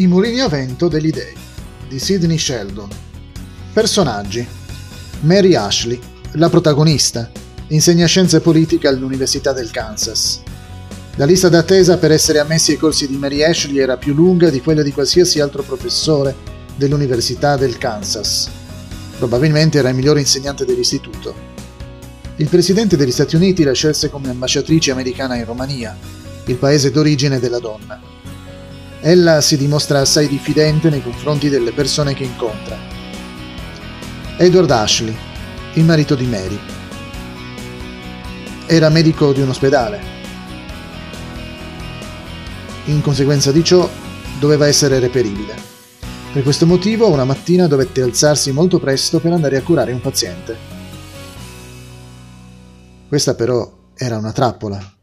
I mulini a vento degli dei di Sidney Sheldon. Personaggi. Mary Ashley, la protagonista, insegna scienze politiche all'Università del Kansas. La lista d'attesa per essere ammessi ai corsi di Mary Ashley era più lunga di quella di qualsiasi altro professore dell'Università del Kansas. Probabilmente era il migliore insegnante dell'istituto. Il presidente degli Stati Uniti la scelse come ambasciatrice americana in Romania, il paese d'origine della donna. Ella si dimostra assai diffidente nei confronti delle persone che incontra. Edward Ashley, il marito di Mary. Era medico di un ospedale. In conseguenza di ciò, doveva essere reperibile. Per questo motivo una mattina dovette alzarsi molto presto per andare a curare un paziente. Questa però era una trappola.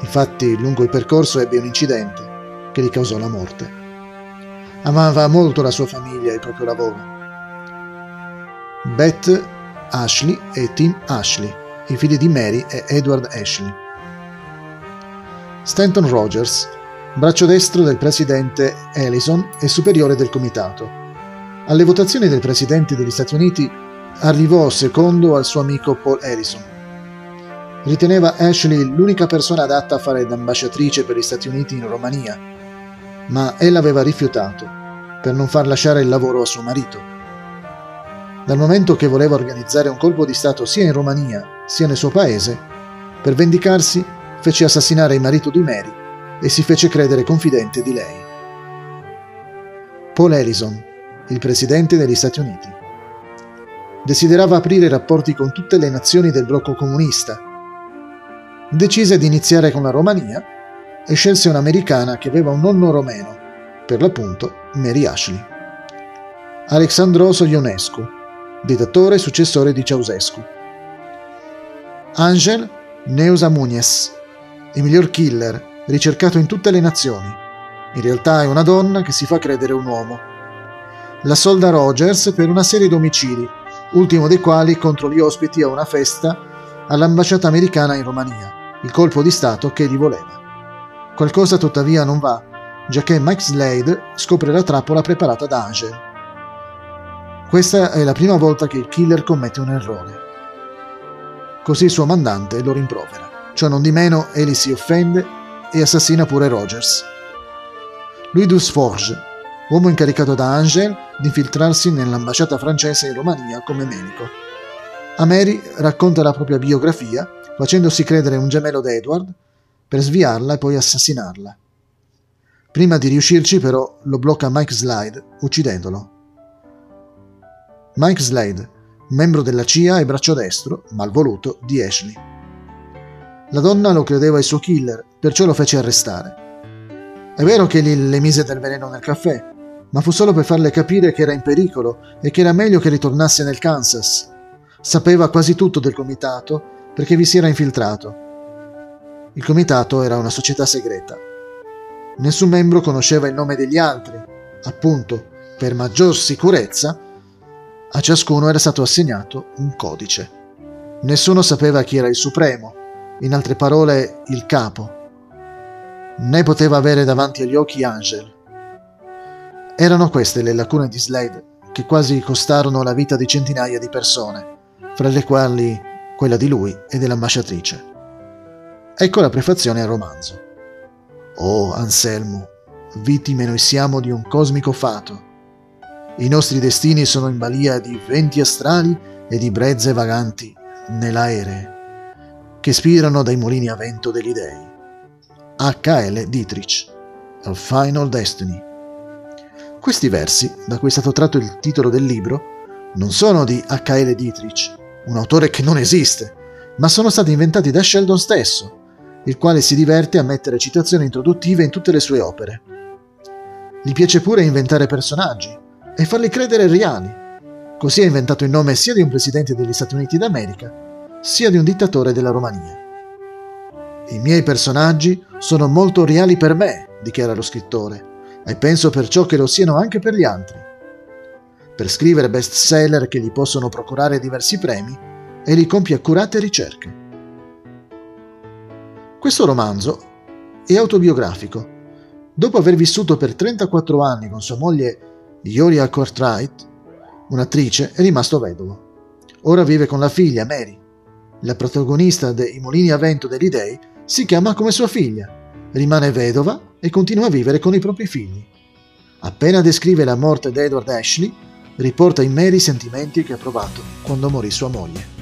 Infatti lungo il percorso ebbe un incidente che gli causò la morte. Amava molto la sua famiglia e il proprio lavoro. Beth Ashley e Tim Ashley, i figli di Mary e Edward Ashley. Stanton Rogers braccio destro del presidente Ellison e superiore del comitato. Alle votazioni del presidente degli Stati Uniti arrivò secondo al suo amico Paul Ellison. Riteneva Ashley l'unica persona adatta a fare d'ambasciatrice per gli Stati Uniti in Romania, ma ella aveva rifiutato per non far lasciare il lavoro a suo marito. Dal momento che voleva organizzare un colpo di Stato sia in Romania sia nel suo paese, per vendicarsi fece assassinare il marito di Mary e si fece credere confidente di lei. Paul Ellison, il presidente degli Stati Uniti. Desiderava aprire rapporti con tutte le nazioni del blocco comunista. Decise di iniziare con la Romania e scelse un'americana che aveva un nonno romeno, per l'appunto Mary Ashley. Alexandroso Ionescu, dittatore e successore di Ceausescu. Angel Neusa Munies, il miglior killer ricercato in tutte le nazioni. In realtà è una donna che si fa credere un uomo. La solda Rogers per una serie di omicidi, ultimo dei quali contro gli ospiti a una festa all'ambasciata americana in Romania, il colpo di Stato che egli voleva. Qualcosa tuttavia non va, giacché Mike Slade scopre la trappola preparata da Angel. Questa è la prima volta che il killer commette un errore. Così il suo mandante lo rimprovera. Ciò non di meno, egli si offende e assassina pure Rogers. Louis Dusforge, uomo incaricato da Angel di infiltrarsi nell'ambasciata francese in Romania come medico. A Mary racconta la propria biografia facendosi credere un gemello da Edward per sviarla e poi assassinarla. Prima di riuscirci però lo blocca Mike Slide uccidendolo. Mike Slade, membro della CIA e braccio destro, malvoluto, di Ashley. La donna lo credeva il suo killer perciò lo fece arrestare. È vero che gli le mise del veleno nel caffè, ma fu solo per farle capire che era in pericolo e che era meglio che ritornasse nel Kansas. Sapeva quasi tutto del comitato perché vi si era infiltrato. Il comitato era una società segreta. Nessun membro conosceva il nome degli altri, appunto, per maggior sicurezza, a ciascuno era stato assegnato un codice. Nessuno sapeva chi era il supremo, in altre parole il capo né poteva avere davanti agli occhi Angel. Erano queste le lacune di Slade che quasi costarono la vita di centinaia di persone, fra le quali quella di lui e dell'ambasciatrice. Ecco la prefazione al romanzo. Oh, Anselmo, vittime noi siamo di un cosmico fato. I nostri destini sono in balia di venti astrali e di brezze vaganti nell'aereo, che spirano dai mulini a vento degli dei. H.L. Dietrich, A Final Destiny. Questi versi, da cui è stato tratto il titolo del libro, non sono di H.L. Dietrich, un autore che non esiste, ma sono stati inventati da Sheldon stesso, il quale si diverte a mettere citazioni introduttive in tutte le sue opere. Gli piace pure inventare personaggi e farli credere reali. Così ha inventato il nome sia di un presidente degli Stati Uniti d'America, sia di un dittatore della Romania. I miei personaggi sono molto reali per me, dichiara lo scrittore, e penso perciò che lo siano anche per gli altri. Per scrivere bestseller che gli possono procurare diversi premi, egli compie accurate ricerche. Questo romanzo è autobiografico. Dopo aver vissuto per 34 anni con sua moglie Ioria Cartwright, un'attrice, è rimasto vedovo. Ora vive con la figlia Mary. La protagonista dei Mulini a vento degli dei si chiama come sua figlia, rimane vedova e continua a vivere con i propri figli. Appena descrive la morte di Edward Ashley, riporta in Mary i sentimenti che ha provato quando morì sua moglie.